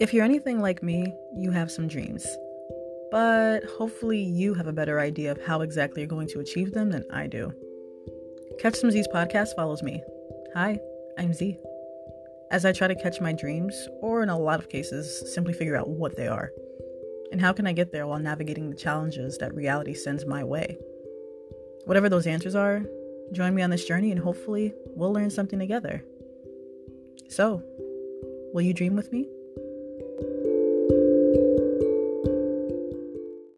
If you're anything like me, you have some dreams. But hopefully, you have a better idea of how exactly you're going to achieve them than I do. Catch Some Z's podcast follows me. Hi, I'm Z. As I try to catch my dreams, or in a lot of cases, simply figure out what they are. And how can I get there while navigating the challenges that reality sends my way? Whatever those answers are, join me on this journey and hopefully we'll learn something together. So, will you dream with me?